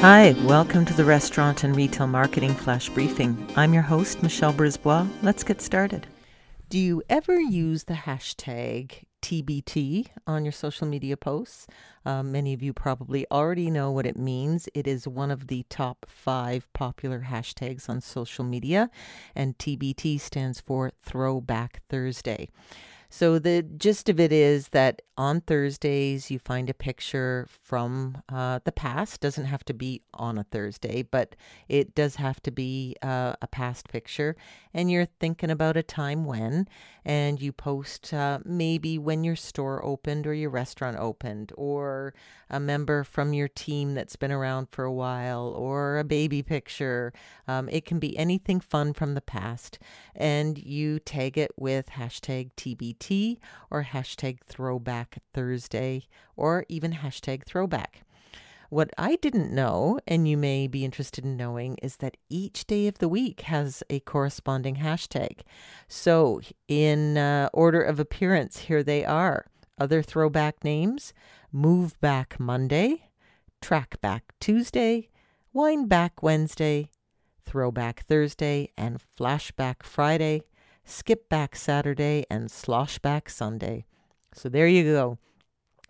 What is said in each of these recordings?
Hi, welcome to the Restaurant and Retail Marketing Flash Briefing. I'm your host, Michelle Brisbois. Let's get started. Do you ever use the hashtag TBT on your social media posts? Um, many of you probably already know what it means. It is one of the top five popular hashtags on social media, and TBT stands for Throwback Thursday. So the gist of it is that on Thursdays you find a picture from uh, the past. Doesn't have to be on a Thursday, but it does have to be uh, a past picture. And you're thinking about a time when, and you post uh, maybe when your store opened or your restaurant opened, or a member from your team that's been around for a while, or a baby picture. Um, it can be anything fun from the past, and you tag it with hashtag TBT or hashtag throwback Thursday or even hashtag throwback. What I didn't know, and you may be interested in knowing, is that each day of the week has a corresponding hashtag. So, in uh, order of appearance, here they are other throwback names Move Back Monday, Track Back Tuesday, Wine Back Wednesday, Throwback Thursday, and Flashback Friday skip back Saturday, and slosh back Sunday. So there you go.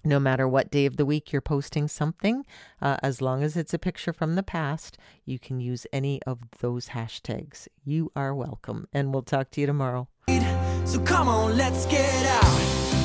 No matter what day of the week you're posting something, uh, as long as it's a picture from the past, you can use any of those hashtags. You are welcome, and we'll talk to you tomorrow. So come on, let's get out.